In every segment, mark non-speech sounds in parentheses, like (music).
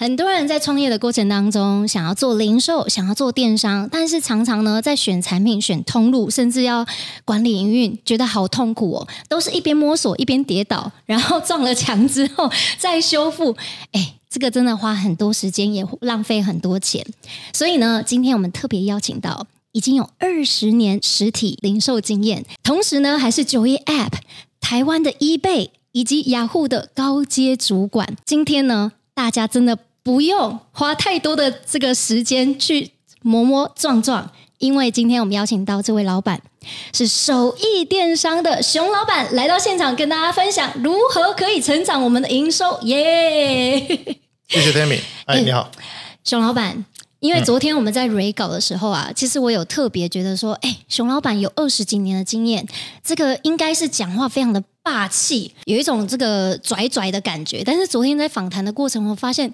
很多人在创业的过程当中，想要做零售，想要做电商，但是常常呢，在选产品、选通路，甚至要管理营运，觉得好痛苦哦。都是一边摸索，一边跌倒，然后撞了墙之后再修复。哎，这个真的花很多时间，也浪费很多钱。所以呢，今天我们特别邀请到已经有二十年实体零售经验，同时呢，还是九一 App、台湾的 eBay 以及雅虎的高阶主管。今天呢，大家真的。不用花太多的这个时间去磨磨撞撞，因为今天我们邀请到这位老板是手艺电商的熊老板来到现场，跟大家分享如何可以成长我们的营收。耶、yeah！(laughs) 谢谢 Tammy，哎，你好，熊老板。因为昨天我们在 Re 稿的时候啊，其实我有特别觉得说，哎，熊老板有二十几年的经验，这个应该是讲话非常的霸气，有一种这个拽拽的感觉。但是昨天在访谈的过程，我发现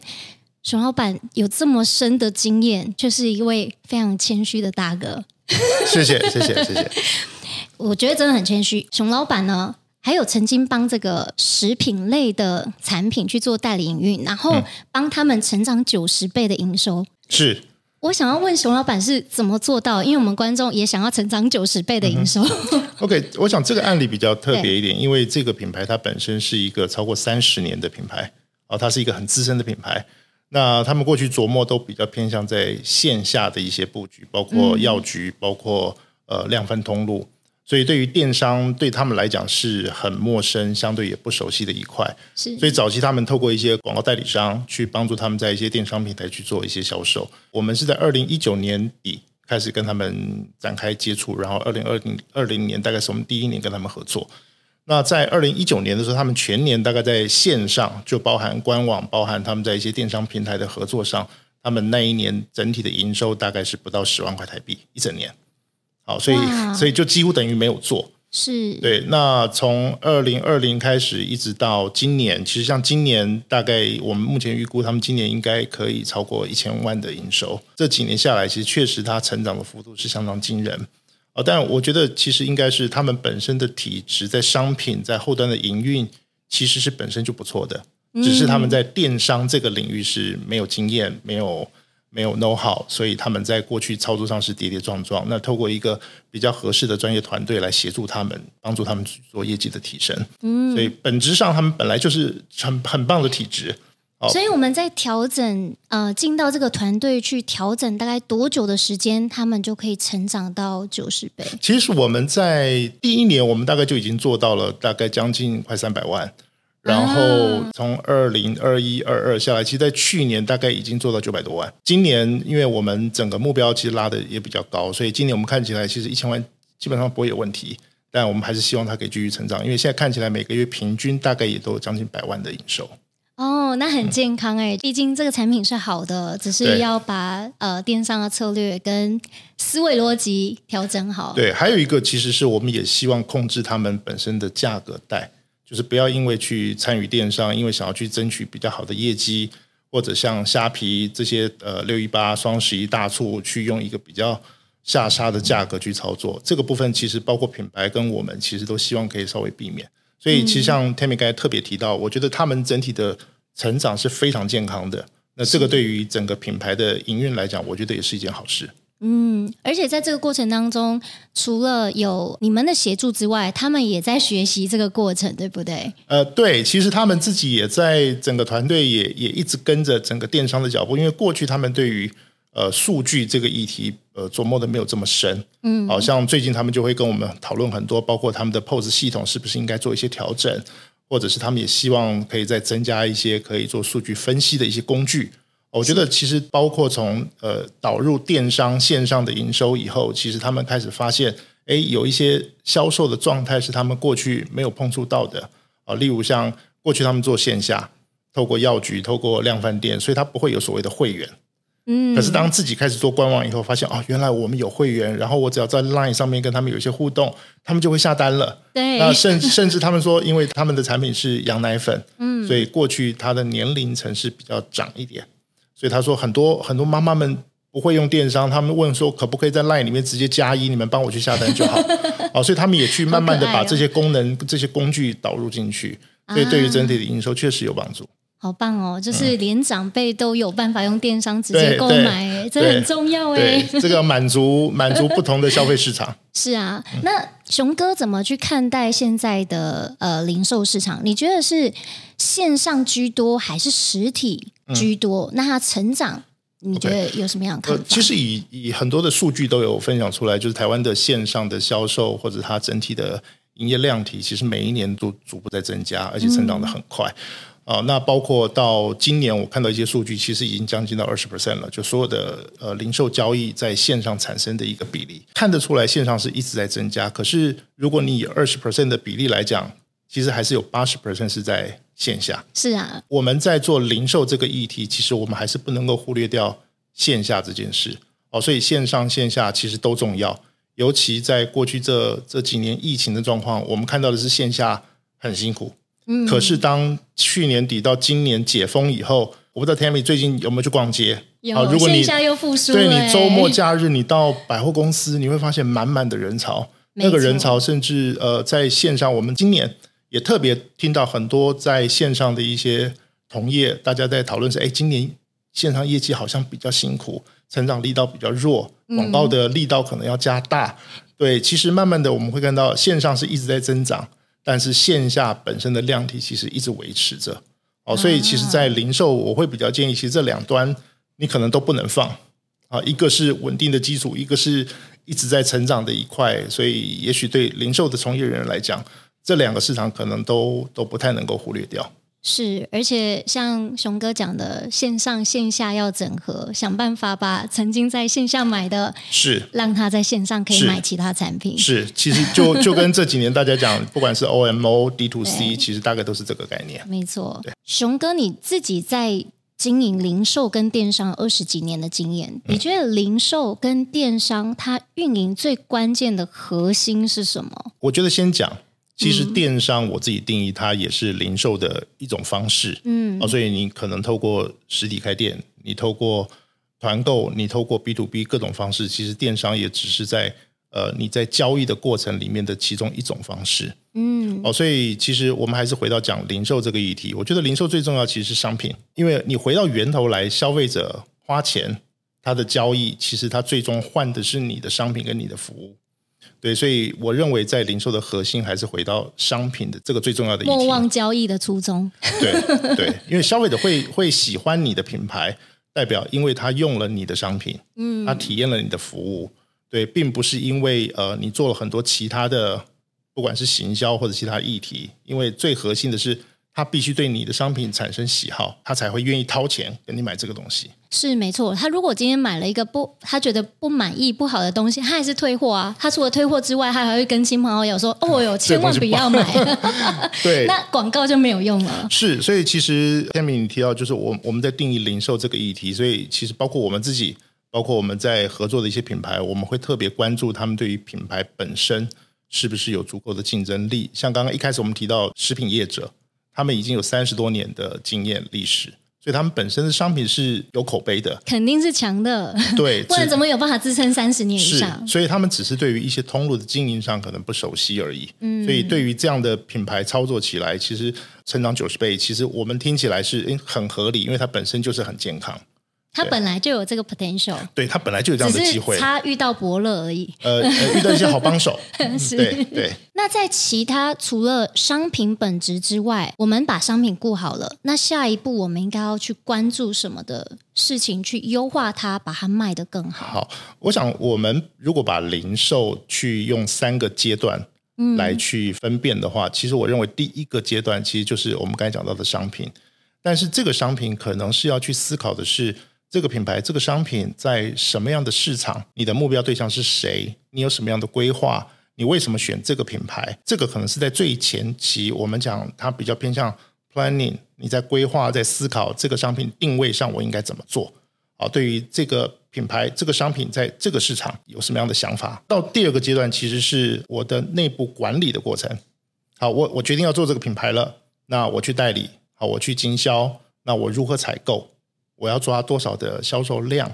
熊老板有这么深的经验，却是一位非常谦虚的大哥。谢谢，谢谢，谢谢。(laughs) 我觉得真的很谦虚。熊老板呢，还有曾经帮这个食品类的产品去做代理营运，然后帮他们成长九十倍的营收。是，我想要问熊老板是怎么做到？因为我们观众也想要成长九十倍的营收。嗯、OK，我想这个案例比较特别一点，因为这个品牌它本身是一个超过三十年的品牌，哦，它是一个很资深的品牌。那他们过去琢磨都比较偏向在线下的一些布局，包括药局，嗯、包括呃量贩通路。所以，对于电商对他们来讲是很陌生、相对也不熟悉的一块。是。所以早期他们透过一些广告代理商去帮助他们在一些电商平台去做一些销售。我们是在二零一九年底开始跟他们展开接触，然后二零二零二零年大概是我们第一年跟他们合作。那在二零一九年的时候，他们全年大概在线上就包含官网、包含他们在一些电商平台的合作上，他们那一年整体的营收大概是不到十万块台币一整年。好，所以所以就几乎等于没有做，是对。那从二零二零开始一直到今年，其实像今年大概我们目前预估，他们今年应该可以超过一千万的营收。这几年下来，其实确实它成长的幅度是相当惊人啊。但我觉得其实应该是他们本身的体质，在商品在后端的营运其实是本身就不错的，只是他们在电商这个领域是没有经验，没有。没有 know how，所以他们在过去操作上是跌跌撞撞。那透过一个比较合适的专业团队来协助他们，帮助他们做业绩的提升。嗯，所以本质上他们本来就是很很棒的体质。所以我们在调整，呃，进到这个团队去调整，大概多久的时间，他们就可以成长到九十倍？其实我们在第一年，我们大概就已经做到了，大概将近快三百万。然后从二零二一二二下来，其实，在去年大概已经做到九百多万。今年，因为我们整个目标其实拉的也比较高，所以今年我们看起来其实一千万基本上不会有问题。但我们还是希望它可以继续成长，因为现在看起来每个月平均大概也都有将近百万的营收。哦，那很健康哎，毕竟这个产品是好的，只是要把呃电商的策略跟思维逻辑调整好。对，还有一个其实是我们也希望控制他们本身的价格带。就是不要因为去参与电商，因为想要去争取比较好的业绩，或者像虾皮这些呃六一八、双十一大促，去用一个比较下杀的价格去操作。这个部分其实包括品牌跟我们，其实都希望可以稍微避免。所以其实像 Tammy 刚才特别提到，我觉得他们整体的成长是非常健康的。那这个对于整个品牌的营运来讲，我觉得也是一件好事。嗯，而且在这个过程当中，除了有你们的协助之外，他们也在学习这个过程，对不对？呃，对，其实他们自己也在整个团队也也一直跟着整个电商的脚步，因为过去他们对于呃数据这个议题呃琢磨的没有这么深，嗯，好像最近他们就会跟我们讨论很多，包括他们的 POS 系统是不是应该做一些调整，或者是他们也希望可以再增加一些可以做数据分析的一些工具。我觉得其实包括从呃导入电商线上的营收以后，其实他们开始发现，哎，有一些销售的状态是他们过去没有碰触到的啊。例如像过去他们做线下，透过药局、透过量贩店，所以他不会有所谓的会员。嗯。可是当自己开始做官网以后，发现哦，原来我们有会员，然后我只要在 Line 上面跟他们有一些互动，他们就会下单了。对。那甚甚至他们说，因为他们的产品是羊奶粉，嗯，所以过去他的年龄层是比较长一点。所以他说，很多很多妈妈们不会用电商，他们问说可不可以在 LINE 里面直接加一，你们帮我去下单就好。好，(laughs) 所以他们也去慢慢的把这些功能、这些工具导入进去，所以对于整体的营收确实有帮助。好棒哦！就是连长辈都有办法用电商直接购买，这很重要哎。这个满足 (laughs) 满足不同的消费市场。是啊，那熊哥怎么去看待现在的呃零售市场？你觉得是线上居多还是实体居多？嗯、那它成长，你觉得有什么样的看法？呃、其实以以很多的数据都有分享出来，就是台湾的线上的销售或者它整体的营业量体，其实每一年都逐步在增加，而且成长的很快。嗯啊，那包括到今年，我看到一些数据，其实已经将近到二十 percent 了。就所有的呃零售交易在线上产生的一个比例，看得出来线上是一直在增加。可是如果你以二十 percent 的比例来讲，其实还是有八十 percent 是在线下。是啊，我们在做零售这个议题，其实我们还是不能够忽略掉线下这件事。哦，所以线上线下其实都重要。尤其在过去这这几年疫情的状况，我们看到的是线下很辛苦。嗯，可是当去年底到今年解封以后，我不知道 Tammy 最近有没有去逛街？有，啊、如果你线下又复苏，对你周末假日你到百货公司，你会发现满满的人潮。那个人潮甚至呃，在线上，我们今年也特别听到很多在线上的一些同业，大家在讨论说，哎，今年线上业绩好像比较辛苦，成长力道比较弱，广告的力道可能要加大。嗯、对，其实慢慢的我们会看到线上是一直在增长。但是线下本身的量体其实一直维持着。哦，所以其实，在零售我会比较建议，其实这两端你可能都不能放。啊，一个是稳定的基础，一个是一直在成长的一块，所以也许对零售的从业人员来讲，这两个市场可能都都不太能够忽略掉。是，而且像熊哥讲的，线上线下要整合，想办法把曾经在线下买的，是让他在线上可以买其他产品。是，是其实就 (laughs) 就跟这几年大家讲，不管是 OMO、D to C，其实大概都是这个概念。没错。对，熊哥你自己在经营零售跟电商二十几年的经验，嗯，你觉得零售跟电商它运营最关键的核心是什么？我觉得先讲。其实电商我自己定义它也是零售的一种方式，嗯，哦，所以你可能透过实体开店，你透过团购，你透过 B to B 各种方式，其实电商也只是在呃你在交易的过程里面的其中一种方式，嗯，哦，所以其实我们还是回到讲零售这个议题，我觉得零售最重要其实是商品，因为你回到源头来，消费者花钱，他的交易其实他最终换的是你的商品跟你的服务。对，所以我认为在零售的核心还是回到商品的这个最重要的。莫忘交易的初衷。对对，因为消费者会会喜欢你的品牌，代表因为他用了你的商品，嗯，他体验了你的服务，对，并不是因为呃你做了很多其他的，不管是行销或者其他议题，因为最核心的是。他必须对你的商品产生喜好，他才会愿意掏钱给你买这个东西。是没错，他如果今天买了一个不，他觉得不满意、不好的东西，他还是退货啊。他除了退货之外，他还会跟亲朋好友说：“哦哟，(laughs) 千万不要买。(laughs) ”对，那广告就没有用了。是，所以其实下面你提到，就是我我们在定义零售这个议题，所以其实包括我们自己，包括我们在合作的一些品牌，我们会特别关注他们对于品牌本身是不是有足够的竞争力。像刚刚一开始我们提到食品业者。他们已经有三十多年的经验历史，所以他们本身的商品是有口碑的，肯定是强的。对，(laughs) 不然怎么有办法支撑三十年以上？所以他们只是对于一些通路的经营上可能不熟悉而已。嗯，所以对于这样的品牌操作起来，其实成长九十倍，其实我们听起来是很合理，因为它本身就是很健康。他本来就有这个 potential，对，他本来就有这样的机会，他遇到伯乐而已。呃，遇到一些好帮手，(laughs) 是对对。那在其他除了商品本质之外，我们把商品顾好了，那下一步我们应该要去关注什么的事情，去优化它，把它卖得更好。好，我想我们如果把零售去用三个阶段来去分辨的话，嗯，其实我认为第一个阶段其实就是我们刚才讲到的商品，但是这个商品可能是要去思考的是。这个品牌、这个商品在什么样的市场？你的目标对象是谁？你有什么样的规划？你为什么选这个品牌？这个可能是在最前期，我们讲它比较偏向 planning。你在规划、在思考这个商品定位上，我应该怎么做？好，对于这个品牌、这个商品在这个市场有什么样的想法？到第二个阶段，其实是我的内部管理的过程。好，我我决定要做这个品牌了，那我去代理，好，我去经销，那我如何采购？我要抓多少的销售量？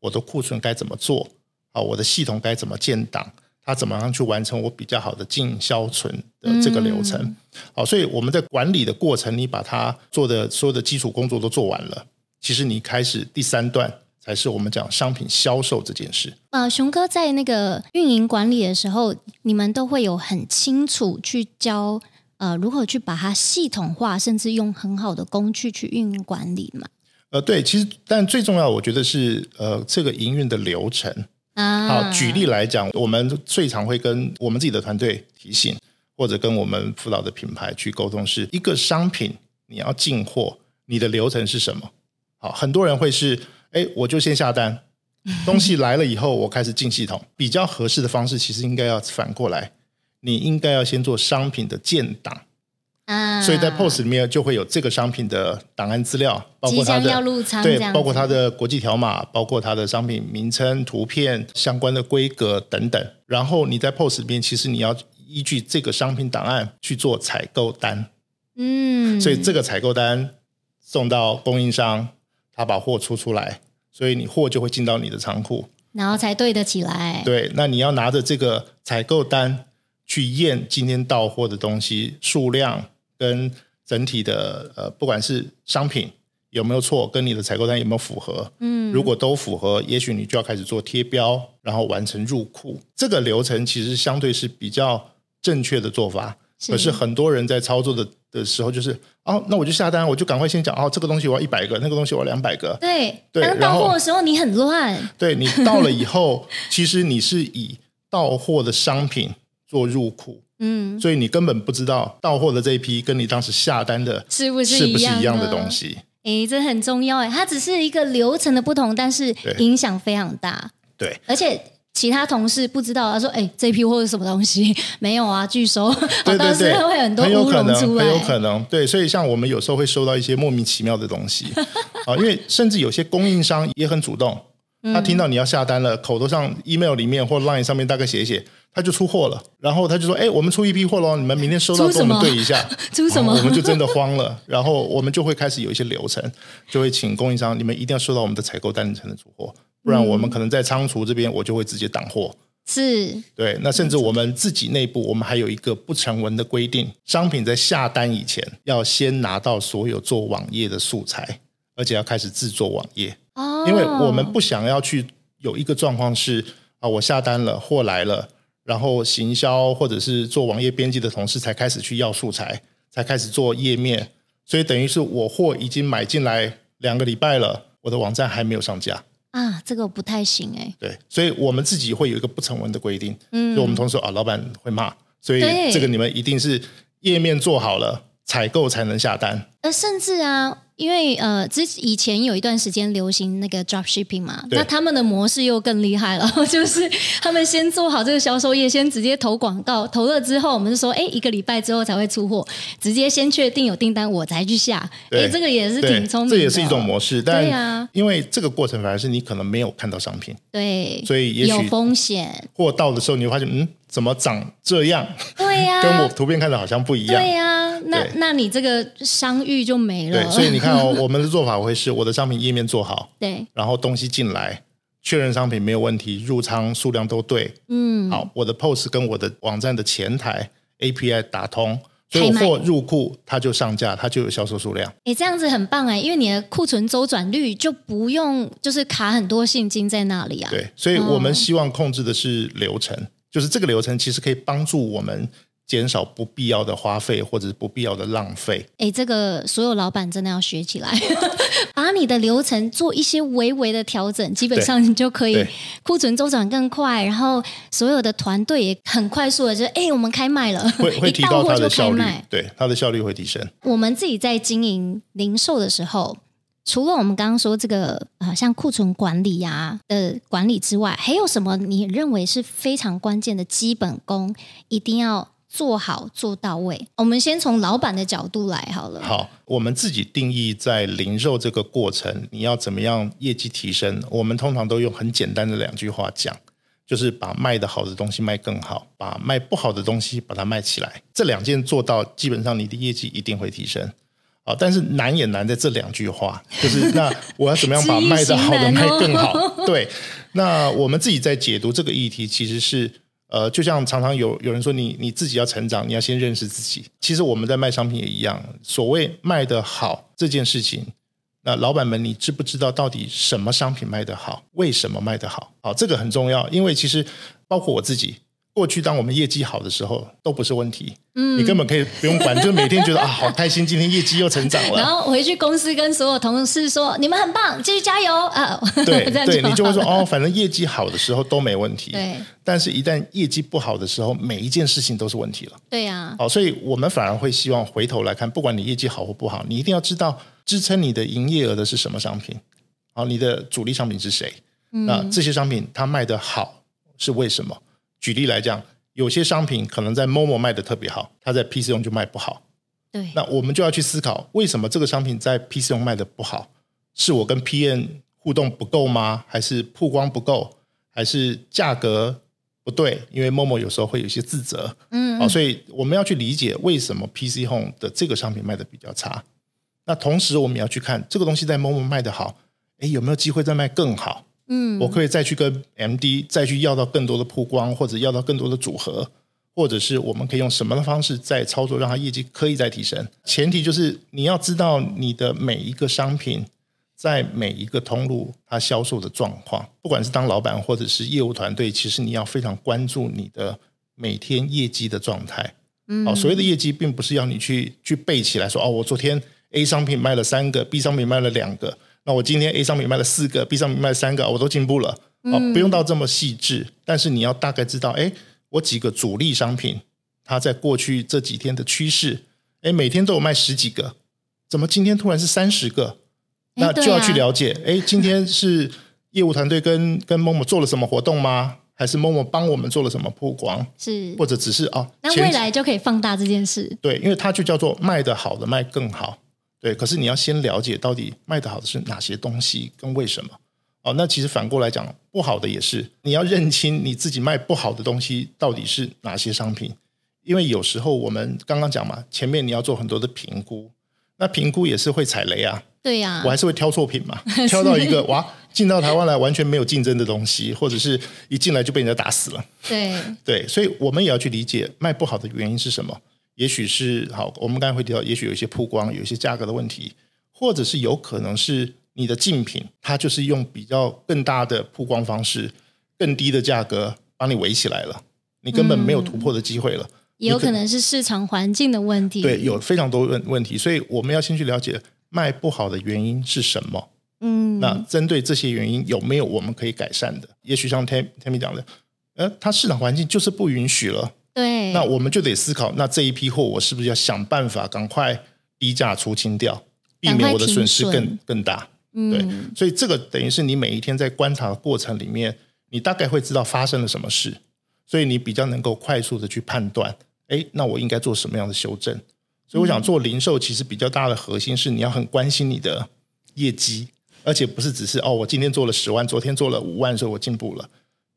我的库存该怎么做？啊，我的系统该怎么建档？它怎么样去完成我比较好的进销存的这个流程。嗯、好，所以我们在管理的过程，你把它做的所有的基础工作都做完了，其实你开始第三段才是我们讲商品销售这件事。呃，熊哥在那个运营管理的时候，你们都会有很清楚去教呃如何去把它系统化，甚至用很好的工具去运营管理嘛？呃，对，其实但最重要，我觉得是呃这个营运的流程。啊，好，举例来讲，我们最常会跟我们自己的团队提醒，或者跟我们辅导的品牌去沟通，是一个商品你要进货，你的流程是什么？好，很多人会是，哎，我就先下单，(laughs) 东西来了以后，我开始进系统。比较合适的方式，其实应该要反过来，你应该要先做商品的建档。啊，所以在 POS 里面就会有这个商品的档案资料，包括它的对，包括它的国际条码，包括它的商品名称、图片、相关的规格等等。然后你在 POS 里面，其实你要依据这个商品档案去做采购单。嗯，所以这个采购单送到供应商，他把货出出来，所以你货就会进到你的仓库，然后才对得起来。对，那你要拿着这个采购单去验今天到货的东西数量。跟整体的呃，不管是商品有没有错，跟你的采购单有没有符合，嗯，如果都符合，也许你就要开始做贴标，然后完成入库。这个流程其实相对是比较正确的做法。是。可是很多人在操作的的时候，就是哦，那我就下单，我就赶快先讲哦，这个东西我要一百个，那个东西我要两百个。对对。当到货的时候，你很乱。对，你到了以后，其实你是以到货的商品做入库。嗯，所以你根本不知道到货的这一批跟你当时下单的是不是是不是一样的东西？哎，这很重要哎，它只是一个流程的不同，但是影响非常大。对，而且其他同事不知道，他说：“哎，这批货是什么东西？” (laughs) 没有啊，拒收。对对对，(laughs) 会很多乌龙出来，很有可能。对，所以像我们有时候会收到一些莫名其妙的东西 (laughs) 啊，因为甚至有些供应商也很主动，他听到你要下单了，口头上 email 里面或 line 上面大概写一写。他就出货了，然后他就说：“哎，我们出一批货喽，你们明天收到跟我们对一下。(laughs) ”出什么？我们就真的慌了，然后我们就会开始有一些流程，就会请供应商，你们一定要收到我们的采购单才能出货，不然我们可能在仓储这边我就会直接挡货。是，对。那甚至我们自己内部，我们还有一个不成文的规定：商品在下单以前，要先拿到所有做网页的素材，而且要开始制作网页。哦，因为我们不想要去有一个状况是啊，我下单了，货来了。然后行销或者是做网页编辑的同事才开始去要素材，才开始做页面，所以等于是我货已经买进来两个礼拜了，我的网站还没有上架。啊，这个不太行哎。对，所以我们自己会有一个不成文的规定，嗯，就我们同事说啊，老板会骂，所以这个你们一定是页面做好了，采购才能下单。呃，甚至啊。因为呃，之以前有一段时间流行那个 drop shipping 嘛，那他们的模式又更厉害了，(laughs) 就是他们先做好这个销售页，先直接投广告，投了之后，我们就说，哎，一个礼拜之后才会出货，直接先确定有订单，我才去下。哎，这个也是挺聪明的，这也是一种模式。但对呀，因为这个过程反而是你可能没有看到商品，对，所以也许有风险。货到的时候，你会发现，嗯，怎么长这样？对呀，跟我图片看的好像不一样。对呀。那那你这个商誉就没了。对，所以你看哦，(laughs) 我们的做法会是我的商品页面做好，对，然后东西进来，确认商品没有问题，入仓数量都对，嗯，好，我的 POS 跟我的网站的前台 API 打通，所有货入库，它就上架，它就有销售数量。哎，这样子很棒哎，因为你的库存周转率就不用就是卡很多现金在那里啊。对，所以我们希望控制的是流程，哦、就是这个流程其实可以帮助我们。减少不必要的花费或者是不必要的浪费。哎，这个所有老板真的要学起来，(laughs) 把你的流程做一些微微的调整，基本上你就可以库存周转更快，然后所有的团队也很快速的就哎，我们开卖了，(laughs) 会会提高它的效率，对，它的效率会提升。我们自己在经营零售的时候，除了我们刚刚说这个啊，像库存管理呀的管理之外，还有什么你认为是非常关键的基本功，一定要做好做到位，我们先从老板的角度来好了。好，我们自己定义在零售这个过程，你要怎么样业绩提升？我们通常都用很简单的两句话讲，就是把卖得好的东西卖更好，把卖不好的东西把它卖起来。这两件做到，基本上你的业绩一定会提升。啊，但是难也难在这两句话，(laughs) 就是那我要怎么样把卖的好的卖更好？(laughs) 对，那我们自己在解读这个议题，其实是。呃，就像常常有有人说你，你你自己要成长，你要先认识自己。其实我们在卖商品也一样，所谓卖得好这件事情，那老板们，你知不知道到底什么商品卖得好？为什么卖得好？好，这个很重要，因为其实包括我自己。过去当我们业绩好的时候都不是问题，嗯，你根本可以不用管，(laughs) 就每天觉得啊好开心，今天业绩又成长了。然后回去公司跟所有同事说，你们很棒，继续加油啊！对 (laughs) 对，你就会说哦，反正业绩好的时候都没问题，对。但是，一旦业绩不好的时候，每一件事情都是问题了。对呀。好，所以我们反而会希望回头来看，不管你业绩好或不好，你一定要知道支撑你的营业额的是什么商品，好，你的主力商品是谁？嗯，那这些商品它卖的好是为什么？举例来讲。有些商品可能在 Momo 卖的特别好，它在 PC 用就卖不好。对，那我们就要去思考，为什么这个商品在 PC 用卖的不好？是我跟 PN 互动不够吗？还是曝光不够？还是价格不对？因为 Momo 有时候会有一些自责。嗯，好，所以我们要去理解为什么 PC Home 的这个商品卖的比较差。那同时我们要去看这个东西在 Momo 卖的好，诶，有没有机会再卖更好？嗯，我可以再去跟 MD 再去要到更多的曝光，或者要到更多的组合，或者是我们可以用什么的方式再操作，让它业绩可以再提升。前提就是你要知道你的每一个商品在每一个通路它销售的状况。不管是当老板或者是业务团队，其实你要非常关注你的每天业绩的状态。嗯，好，所谓的业绩并不是要你去去背起来说哦，我昨天 A 商品卖了三个，B 商品卖了两个。那我今天 A 商品卖了四个，B 商品卖了三个，我都进步了。哦，不用到这么细致，但是你要大概知道，哎，我几个主力商品，它在过去这几天的趋势，哎，每天都有卖十几个，怎么今天突然是三十个？那就要去了解，哎，今天是业务团队跟跟 Momo 做了什么活动吗？还是 Momo 帮我们做了什么曝光？是，或者只是哦，那未来就可以放大这件事。对，因为它就叫做卖的好的卖更好。对，可是你要先了解到底卖的好的是哪些东西跟为什么哦。那其实反过来讲，不好的也是你要认清你自己卖不好的东西到底是哪些商品，因为有时候我们刚刚讲嘛，前面你要做很多的评估，那评估也是会踩雷啊。对呀，我还是会挑错品嘛，(laughs) 挑到一个哇，进到台湾来完全没有竞争的东西，或者是一进来就被人家打死了。对对，所以我们也要去理解卖不好的原因是什么。也许是好，我们刚才会提到，也许有一些曝光，有一些价格的问题，或者是有可能是你的竞品，它就是用比较更大的曝光方式，更低的价格把你围起来了，你根本没有突破的机会了。嗯、也有可能是市场环境的问题。对，有非常多问问题，所以我们要先去了解卖不好的原因是什么。嗯，那针对这些原因，有没有我们可以改善的？也许像 Tammy 讲的，呃，它市场环境就是不允许了。对，那我们就得思考，那这一批货我是不是要想办法赶快低价出清掉，避免我的损失更更大？嗯，对，所以这个等于是你每一天在观察的过程里面，你大概会知道发生了什么事，所以你比较能够快速的去判断，哎，那我应该做什么样的修正？所以我想做零售，其实比较大的核心是你要很关心你的业绩，而且不是只是哦，我今天做了十万，昨天做了五万，所以我进步了。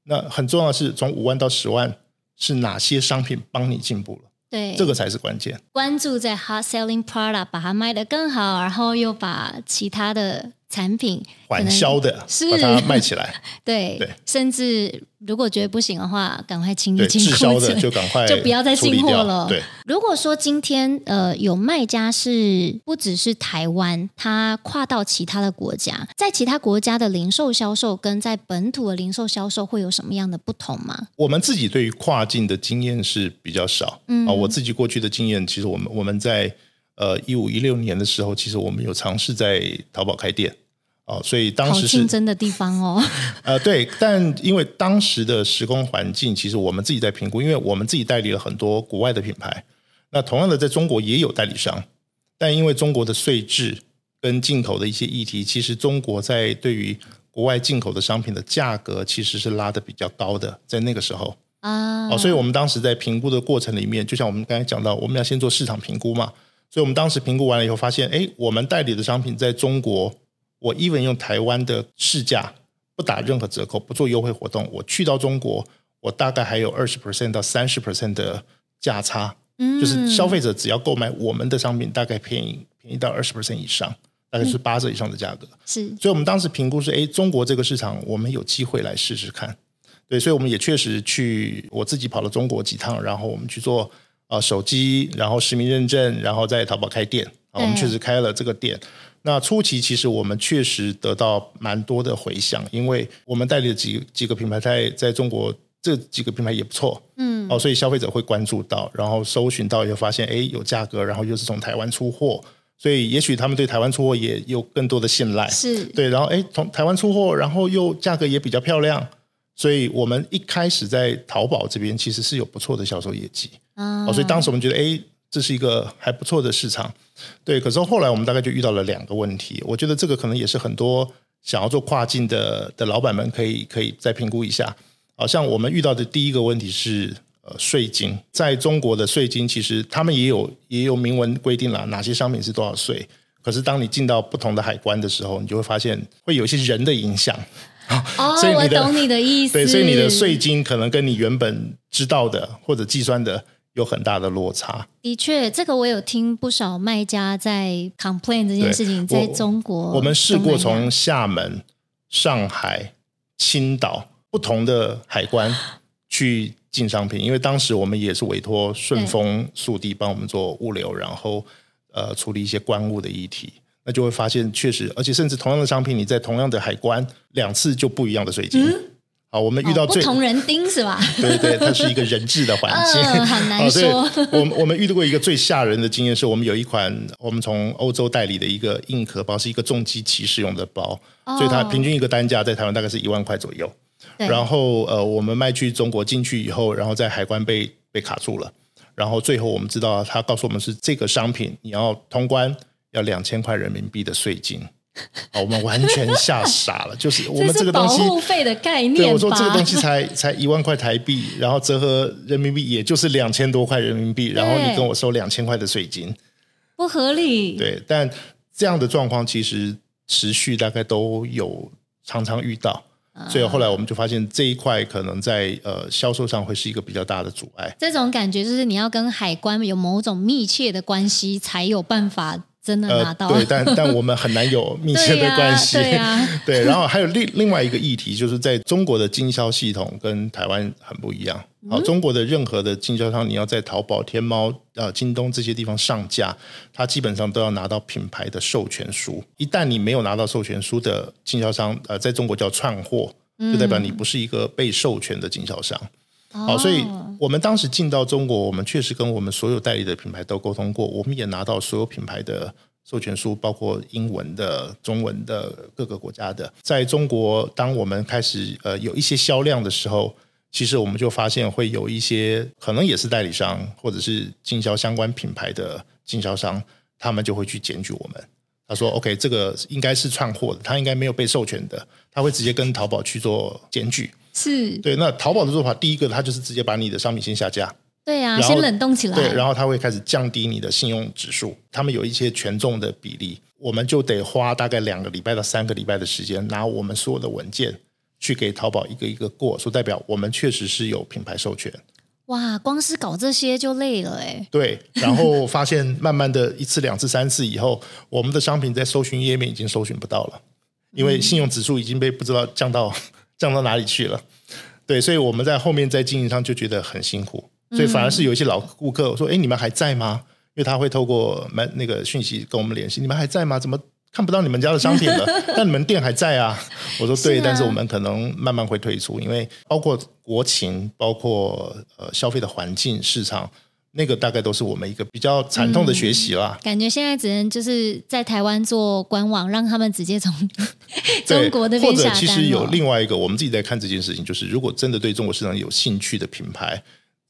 那很重要的是从五万到十万。是哪些商品帮你进步了？对，这个才是关键。关注在 hard selling product，把它卖得更好，然后又把其他的产品缓销的是把它卖起来。(laughs) 对对，甚至。如果觉得不行的话，赶快清一清库存，滞销的就赶快 (laughs) 就不要再进货了。对，如果说今天呃有卖家是不只是台湾，他跨到其他的国家，在其他国家的零售销售跟在本土的零售销售会有什么样的不同吗？我们自己对于跨境的经验是比较少。嗯啊，我自己过去的经验，其实我们我们在呃一五一六年的时候，其实我们有尝试在淘宝开店。哦，所以当时是竞争的地方哦。(laughs) 呃，对，但因为当时的时空环境，其实我们自己在评估，因为我们自己代理了很多国外的品牌。那同样的，在中国也有代理商，但因为中国的税制跟进口的一些议题，其实中国在对于国外进口的商品的价格其实是拉得比较高的，在那个时候啊。哦，所以我们当时在评估的过程里面，就像我们刚才讲到，我们要先做市场评估嘛。所以我们当时评估完了以后，发现，哎，我们代理的商品在中国。我 even 用台湾的市价，不打任何折扣，不做优惠活动，我去到中国，我大概还有二十 percent 到三十 percent 的价差，嗯，就是消费者只要购买我们的商品，大概便宜便宜到二十 percent 以上，大概是八折以上的价格。是，所以我们当时评估是，哎，中国这个市场我们有机会来试试看。对，所以我们也确实去，我自己跑了中国几趟，然后我们去做啊、呃、手机，然后实名认证，然后在淘宝开店啊，我们确实开了这个店。那初期其实我们确实得到蛮多的回响，因为我们代理的几几个品牌在在中国这几个品牌也不错，嗯，哦，所以消费者会关注到，然后搜寻到以后发现，哎，有价格，然后又是从台湾出货，所以也许他们对台湾出货也有更多的信赖，是。对，然后哎，从台湾出货，然后又价格也比较漂亮，所以我们一开始在淘宝这边其实是有不错的销售业绩，啊，哦，所以当时我们觉得，哎。这是一个还不错的市场，对。可是后来我们大概就遇到了两个问题，我觉得这个可能也是很多想要做跨境的的老板们可以可以再评估一下。好像我们遇到的第一个问题是呃税金，在中国的税金其实他们也有也有明文规定了哪些商品是多少税。可是当你进到不同的海关的时候，你就会发现会有一些人的影响。哦，所以我懂你的意思。对，所以你的税金可能跟你原本知道的或者计算的。有很大的落差。的确，这个我有听不少卖家在 complain 这件事情。在中国我，我们试过从厦门、上海、青岛不同的海关去进商品，因为当时我们也是委托顺丰速递帮我们做物流，然后呃处理一些关务的议题，那就会发现确实，而且甚至同样的商品，你在同样的海关两次就不一样的税金。嗯好，我们遇到最、哦、不同人丁是吧？对对，它是一个人质的环境，呃、很 (laughs) 难说。我我们遇到过一个最吓人的经验，是我们有一款我们从欧洲代理的一个硬壳包，是一个重机骑士用的包，哦、所以它平均一个单价在台湾大概是一万块左右。然后呃，我们卖去中国进去以后，然后在海关被被卡住了，然后最后我们知道，他告诉我们是这个商品你要通关要两千块人民币的税金。我们完全吓傻了，(laughs) 就是我们这个东西，保护费的概念。对，我说这个东西才才一万块台币，然后折合人民币也就是两千多块人民币，然后你跟我收两千块的税金，不合理。对，但这样的状况其实持续大概都有常常遇到，所以后来我们就发现这一块可能在呃销售上会是一个比较大的阻碍。这种感觉就是你要跟海关有某种密切的关系，才有办法。真的拿到、呃、对，但但我们很难有密切的关系。对，啊对，啊、对，然后还有另另外一个议题，就是在中国的经销系统跟台湾很不一样。好，中国的任何的经销商，你要在淘宝、天猫、呃、京东这些地方上架，它基本上都要拿到品牌的授权书。一旦你没有拿到授权书的经销商，呃，在中国叫串货，就代表你不是一个被授权的经销商。好，所以我们当时进到中国，我们确实跟我们所有代理的品牌都沟通过，我们也拿到所有品牌的授权书，包括英文的、中文的各个国家的。在中国，当我们开始呃有一些销量的时候，其实我们就发现会有一些可能也是代理商或者是经销相关品牌的经销商，他们就会去检举我们。他说：“OK，这个应该是串货的，他应该没有被授权的，他会直接跟淘宝去做检举。”是对，那淘宝的做法，第一个，它就是直接把你的商品先下架，对啊，先冷冻起来，对，然后它会开始降低你的信用指数，他们有一些权重的比例，我们就得花大概两个礼拜到三个礼拜的时间，拿我们所有的文件去给淘宝一个一个过，说代表我们确实是有品牌授权。哇，光是搞这些就累了哎。对，然后发现慢慢的一次、两次、三次以后，我们的商品在搜寻页面已经搜寻不到了，因为信用指数已经被不知道降到。降到哪里去了？对，所以我们在后面在经营上就觉得很辛苦，所以反而是有一些老顾客说：“哎，你们还在吗？”因为他会透过门那个讯息跟我们联系：“你们还在吗？怎么看不到你们家的商品了？(laughs) 但你们店还在啊？”我说：“对，是啊、但是我们可能慢慢会退出，因为包括国情，包括呃消费的环境、市场。”那个大概都是我们一个比较惨痛的学习啦。嗯，感觉现在只能就是在台湾做官网，让他们直接从 (laughs) 中国的边下单。或者其实有另外一个，我们自己在看这件事情，就是如果真的对中国市场有兴趣的品牌，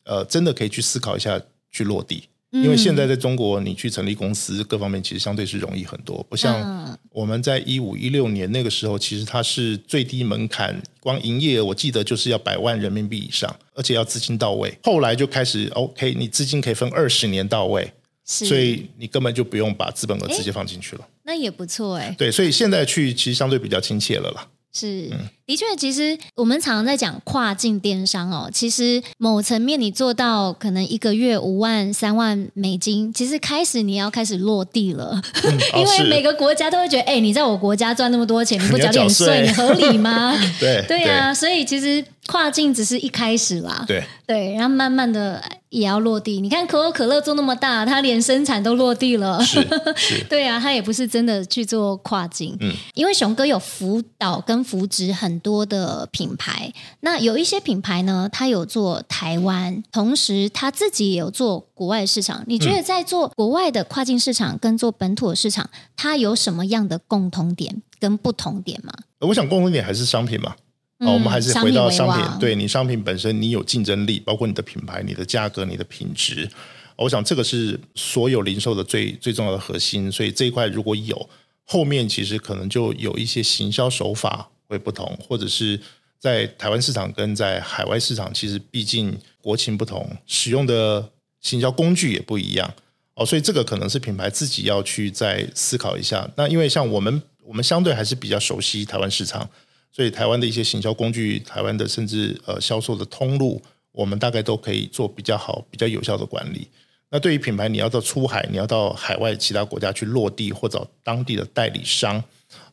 呃，真的可以去思考一下去落地。因为现在在中国，你去成立公司，各方面其实相对是容易很多，不像我们在一五一六年那个时候，其实它是最低门槛，光营业额我记得就是要百万人民币以上，而且要资金到位。后来就开始 OK，你资金可以分二十年到位，所以你根本就不用把资本额直接放进去了。那也不错哎。对，所以现在去其实相对比较亲切了啦。是，的确，其实我们常常在讲跨境电商哦。其实某层面，你做到可能一个月五万、三万美金，其实开始你要开始落地了，嗯 (laughs) 哦、因为每个国家都会觉得，哎、欸，你在我国家赚那么多钱，你不缴点税，你，合理吗？(laughs) 对，对呀、啊。所以其实跨境只是一开始啦，对对，然后慢慢的也要落地。你看可口可乐做那么大，它连生产都落地了，是是，(laughs) 对啊，它也不是真的去做跨境。嗯，因为熊哥有辅导跟扶植很多的品牌，那有一些品牌呢，它有做台湾，同时他自己也有做国外市场。你觉得在做国外的跨境市场跟做本土的市场，它有什么样的共同点跟不同点吗？我想共同点还是商品嘛。好，我们还是回到商品，对你商品本身，你有竞争力，包括你的品牌、你的价格、你的品质。我想这个是所有零售的最最重要的核心。所以这一块如果有，后面其实可能就有一些行销手法会不同，或者是在台湾市场跟在海外市场，其实毕竟国情不同，使用的行销工具也不一样。哦，所以这个可能是品牌自己要去再思考一下。那因为像我们，我们相对还是比较熟悉台湾市场。所以台湾的一些行销工具，台湾的甚至呃销售的通路，我们大概都可以做比较好、比较有效的管理。那对于品牌，你要到出海，你要到海外其他国家去落地，或找当地的代理商，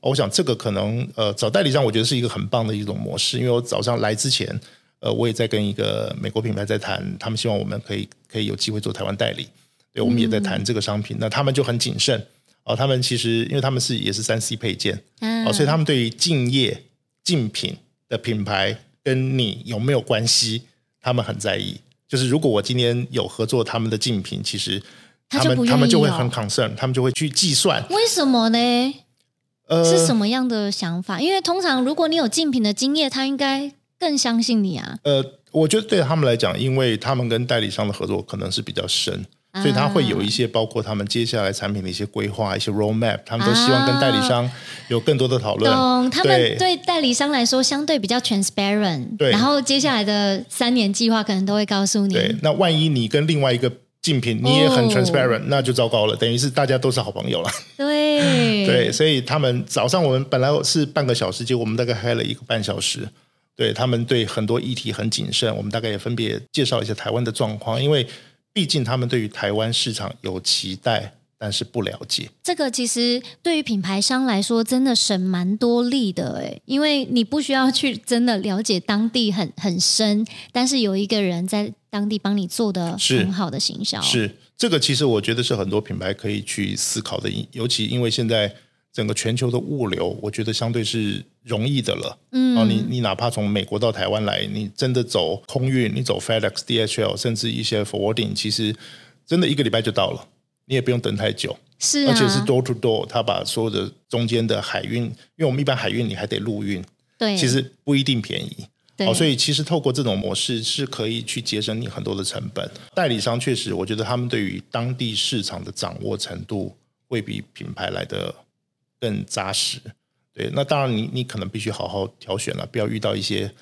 我想这个可能呃找代理商，我觉得是一个很棒的一种模式。因为我早上来之前，呃，我也在跟一个美国品牌在谈，他们希望我们可以可以有机会做台湾代理，对，我们也在谈这个商品。嗯、那他们就很谨慎哦，他们其实因为他们是也是三 C 配件，哦，所以他们对于敬业。竞品的品牌跟你有没有关系？他们很在意。就是如果我今天有合作他们的竞品，其实他们他，他们就会很 concern，他们就会去计算。为什么呢？呃，是什么样的想法？因为通常如果你有竞品的经验，他应该更相信你啊。呃，我觉得对他们来讲，因为他们跟代理商的合作可能是比较深。所以他会有一些包括他们接下来产品的一些规划、一些 roadmap，他们都希望跟代理商有更多的讨论。懂，他们对代理商来说相对比较 transparent。对，然后接下来的三年计划可能都会告诉你。对，那万一你跟另外一个竞品你也很 transparent，那就糟糕了，等于是大家都是好朋友了。对，(laughs) 对，所以他们早上我们本来是半个小时，结果我们大概开了一个半小时。对，他们对很多议题很谨慎，我们大概也分别介绍一下台湾的状况，因为。毕竟他们对于台湾市场有期待，但是不了解。这个其实对于品牌商来说，真的省蛮多力的诶，因为你不需要去真的了解当地很很深，但是有一个人在当地帮你做的很好的行销。是，是这个，其实我觉得是很多品牌可以去思考的，尤其因为现在。整个全球的物流，我觉得相对是容易的了。嗯，你你哪怕从美国到台湾来，你真的走空运，你走 FedEx、DHL，甚至一些 forwarding，其实真的一个礼拜就到了，你也不用等太久。是啊，而且是 door to door，他把所有的中间的海运，因为我们一般海运你还得陆运，对，其实不一定便宜。对，哦，所以其实透过这种模式是可以去节省你很多的成本。代理商确实，我觉得他们对于当地市场的掌握程度会比品牌来的。更扎实，对，那当然你你可能必须好好挑选了，不要遇到一些，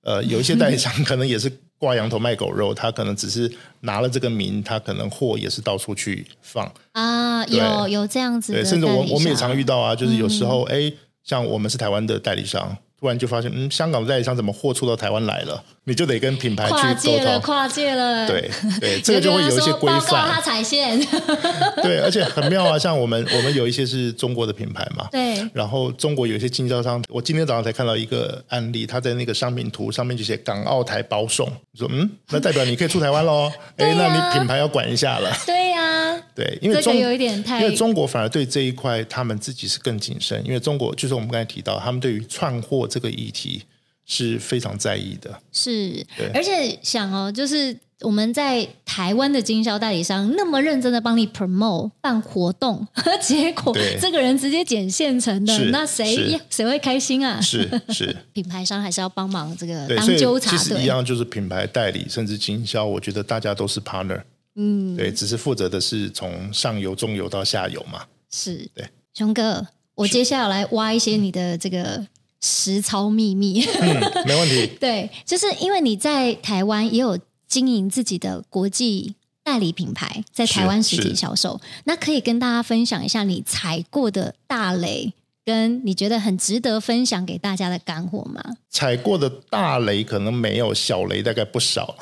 呃，有一些代理商 (laughs) 可能也是挂羊头卖狗肉，他可能只是拿了这个名，他可能货也是到处去放啊，有有这样子，对，甚至我我们也常遇到啊，就是有时候哎、嗯，像我们是台湾的代理商。突然就发现，嗯，香港的代理商怎么货出到台湾来了？你就得跟品牌去跨界了，跨界了。对对，这个就会有一些规范。他踩线。(laughs) 对，而且很妙啊，像我们我们有一些是中国的品牌嘛。对。然后中国有一些经销商，我今天早上才看到一个案例，他在那个商品图上面就写“港澳台包送”，说嗯，那代表你可以出台湾喽？(laughs) 哎、啊，那你品牌要管一下了。对呀、啊。对，因为中、这个、有一点太，因为中国反而对这一块他们自己是更谨慎，因为中国就是我们刚才提到，他们对于串货这个议题是非常在意的。是，而且想哦，就是我们在台湾的经销代理商那么认真的帮你 promote 办活动，(laughs) 结果这个人直接捡现成的，那谁谁会开心啊？是 (laughs) 是，品牌商还是要帮忙这个当纠察队。其实一样，就是品牌代理甚至经销，我觉得大家都是 partner。嗯，对，只是负责的是从上游、中游到下游嘛。是，对，熊哥，我接下来挖一些你的这个实操秘密。嗯，没问题。(laughs) 对，就是因为你在台湾也有经营自己的国际代理品牌，在台湾实体销售，那可以跟大家分享一下你踩过的大雷。跟你觉得很值得分享给大家的干货吗？踩过的大雷可能没有，小雷大概不少。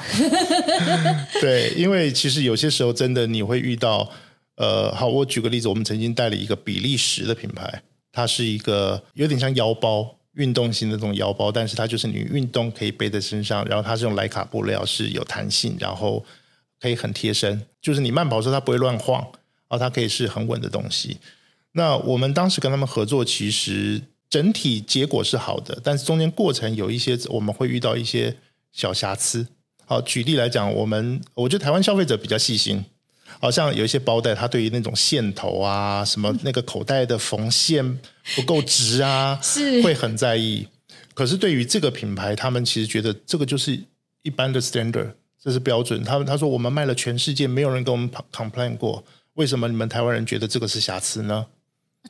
(laughs) 对，因为其实有些时候真的你会遇到，呃，好，我举个例子，我们曾经带了一个比利时的品牌，它是一个有点像腰包运动型的这种腰包，但是它就是你运动可以背在身上，然后它是用莱卡布料，是有弹性，然后可以很贴身，就是你慢跑的时候它不会乱晃，然后它可以是很稳的东西。那我们当时跟他们合作，其实整体结果是好的，但是中间过程有一些我们会遇到一些小瑕疵。好，举例来讲，我们我觉得台湾消费者比较细心。好像有一些包袋，它对于那种线头啊，什么那个口袋的缝线不够直啊，(laughs) 是会很在意。可是对于这个品牌，他们其实觉得这个就是一般的 standard，这是标准。他们他说我们卖了全世界，没有人跟我们 complain 过，为什么你们台湾人觉得这个是瑕疵呢？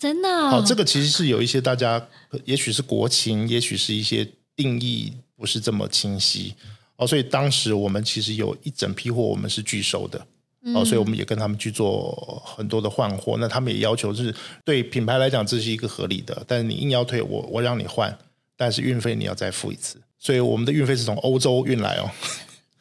真的、好，这个其实是有一些大家，也许是国情，也许是一些定义不是这么清晰。哦，所以当时我们其实有一整批货，我们是拒收的。哦，所以我们也跟他们去做很多的换货，那他们也要求是对品牌来讲这是一个合理的，但是你硬要退我，我让你换，但是运费你要再付一次，所以我们的运费是从欧洲运来哦，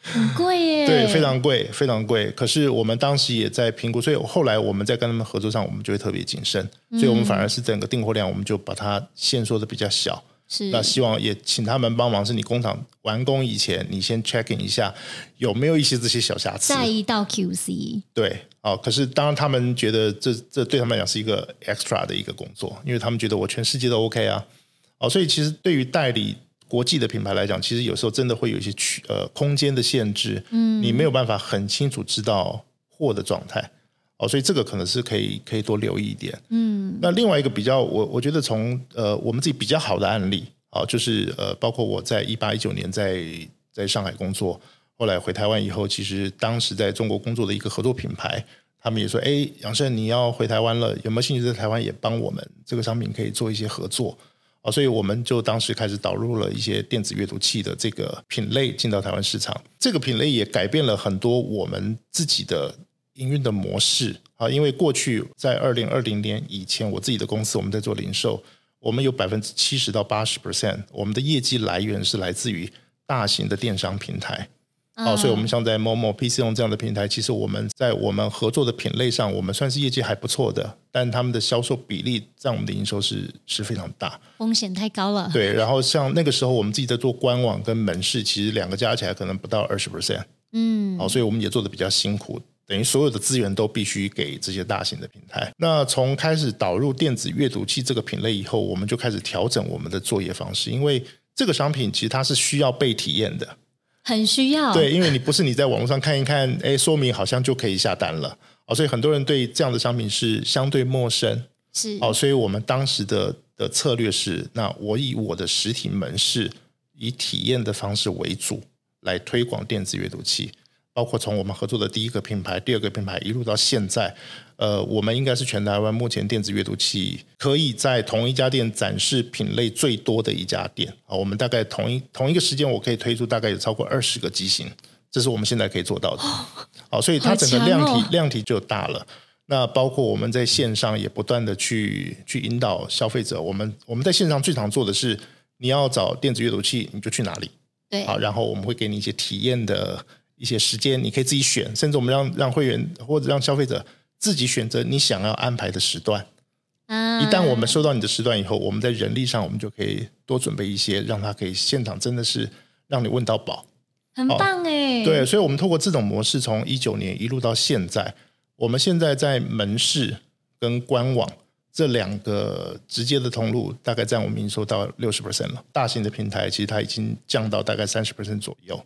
很贵耶，对，非常贵，非常贵。可是我们当时也在评估，所以后来我们在跟他们合作上，我们就会特别谨慎，所以我们反而是整个订货量，我们就把它限缩的比较小。是那希望也请他们帮忙，是你工厂完工以前，你先 check in 一下有没有一些这些小瑕疵，再一到 QC。对，哦，可是当然他们觉得这这对他们来讲是一个 extra 的一个工作，因为他们觉得我全世界都 OK 啊，哦，所以其实对于代理国际的品牌来讲，其实有时候真的会有一些区呃空间的限制，嗯，你没有办法很清楚知道货的状态。哦，所以这个可能是可以可以多留意一点。嗯，那另外一个比较，我我觉得从呃我们自己比较好的案例啊、哦，就是呃包括我在一八一九年在在上海工作，后来回台湾以后，其实当时在中国工作的一个合作品牌，他们也说，哎，杨胜你要回台湾了，有没有兴趣在台湾也帮我们这个商品可以做一些合作啊、所以我们就当时开始导入了一些电子阅读器的这个品类进到台湾市场，这个品类也改变了很多我们自己的。营运的模式啊，因为过去在二零二零年以前，我自己的公司我们在做零售，我们有百分之七十到八十 percent，我们的业绩来源是来自于大型的电商平台。好、嗯，所以我们像在 Momo、PChome 这样的平台，其实我们在我们合作的品类上，我们算是业绩还不错的，但他们的销售比例占我们的营收是是非常大，风险太高了。对，然后像那个时候我们自己在做官网跟门市，其实两个加起来可能不到二十 percent。嗯，好，所以我们也做的比较辛苦。等于所有的资源都必须给这些大型的平台。那从开始导入电子阅读器这个品类以后，我们就开始调整我们的作业方式，因为这个商品其实它是需要被体验的，很需要。对，因为你不是你在网络上看一看，哎，说明好像就可以下单了哦，所以很多人对这样的商品是相对陌生。是哦，所以我们当时的的策略是，那我以我的实体门市以体验的方式为主，来推广电子阅读器。包括从我们合作的第一个品牌、第二个品牌一路到现在，呃，我们应该是全台湾目前电子阅读器可以在同一家店展示品类最多的一家店啊。我们大概同一同一个时间，我可以推出大概有超过二十个机型，这是我们现在可以做到的。好，所以它整个量体量体就大了。那包括我们在线上也不断的去去引导消费者。我们我们在线上最常做的是，你要找电子阅读器，你就去哪里？对，好，然后我们会给你一些体验的。一些时间你可以自己选，甚至我们让让会员或者让消费者自己选择你想要安排的时段。嗯，一旦我们收到你的时段以后，我们在人力上我们就可以多准备一些，让他可以现场真的是让你问到饱，很棒哎。对，所以，我们透过这种模式，从一九年一路到现在，我们现在在门市跟官网这两个直接的通路，大概占我们营收到六十 percent 了。大型的平台其实它已经降到大概三十 percent 左右。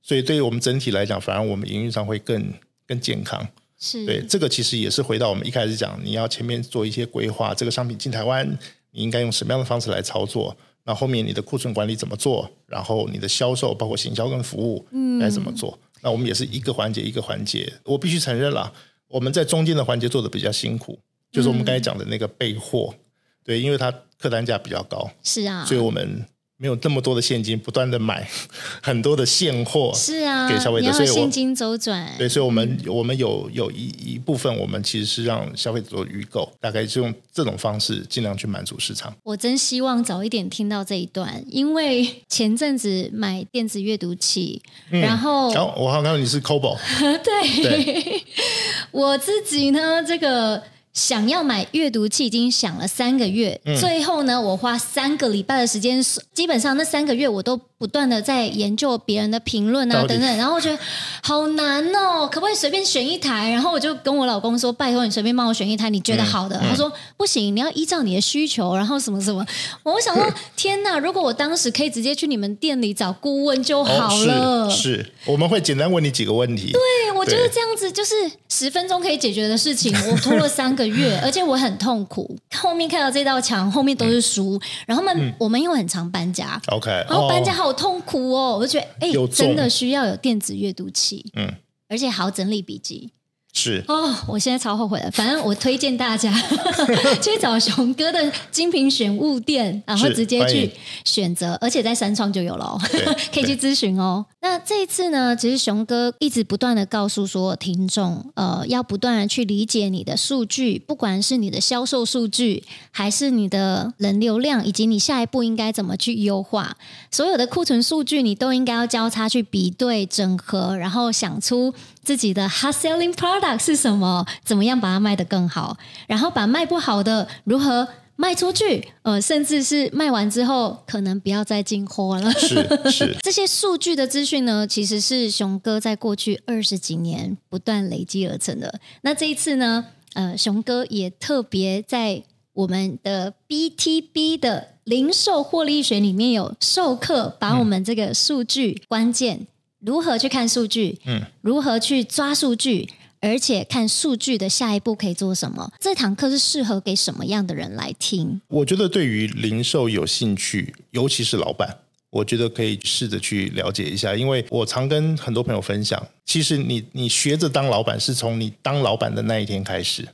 所以，对于我们整体来讲，反而我们营运上会更更健康。是对这个，其实也是回到我们一开始讲，你要前面做一些规划，这个商品进台湾，你应该用什么样的方式来操作？那后面你的库存管理怎么做？然后你的销售，包括行销跟服务，嗯，该怎么做？那我们也是一个环节一个环节。我必须承认了，我们在中间的环节做的比较辛苦，就是我们刚才讲的那个备货，对，因为它客单价比较高，是啊，所以我们。没有这么多的现金，不断的买 (laughs) 很多的现货，是啊，给消费者，所以现金周转。对，所以我们我们有有一一部分，我们其实是让消费者做预购，大概是用这种方式尽量去满足市场。我真希望早一点听到这一段，因为前阵子买电子阅读器，嗯、然后，然后我好像看到你是 Kobo，(laughs) 对，对 (laughs) 我自己呢，这个。想要买阅读器，已经想了三个月。嗯、最后呢，我花三个礼拜的时间，基本上那三个月我都不断的在研究别人的评论啊等等。然后我觉得好难哦，可不可以随便选一台？然后我就跟我老公说：“拜托你随便帮我选一台你觉得好的。嗯”他说：“不行，你要依照你的需求。”然后什么什么，我想说：“天哪！如果我当时可以直接去你们店里找顾问就好了。哦”是，是，我们会简单问你几个问题。对，我觉得这样子就是十分钟可以解决的事情，我拖了三个月，而且我很痛苦。后面看到这道墙，后面都是书，嗯、然后我们、嗯、我们又很常搬家，OK，然后搬家好痛苦哦，我就觉得哎，真的需要有电子阅读器，嗯，而且好整理笔记。是哦，我现在超后悔了。反正我推荐大家 (laughs) 去找熊哥的精品选物店，然后直接去选择，而且在三创就有了哦，(laughs) 可以去咨询哦。那这一次呢，其实熊哥一直不断的告诉所有听众，呃，要不断的去理解你的数据，不管是你的销售数据，还是你的人流量，以及你下一步应该怎么去优化，所有的库存数据，你都应该要交叉去比对整合，然后想出。自己的 hot selling product 是什么？怎么样把它卖得更好？然后把卖不好的如何卖出去？呃，甚至是卖完之后，可能不要再进货了。是是，(laughs) 这些数据的资讯呢，其实是熊哥在过去二十几年不断累积而成的。那这一次呢，呃，熊哥也特别在我们的 BTB 的零售获利学里面有授课，把我们这个数据关键。如何去看数据？嗯，如何去抓数据？而且看数据的下一步可以做什么？这堂课是适合给什么样的人来听？我觉得对于零售有兴趣，尤其是老板，我觉得可以试着去了解一下。因为我常跟很多朋友分享，其实你你学着当老板，是从你当老板的那一天开始。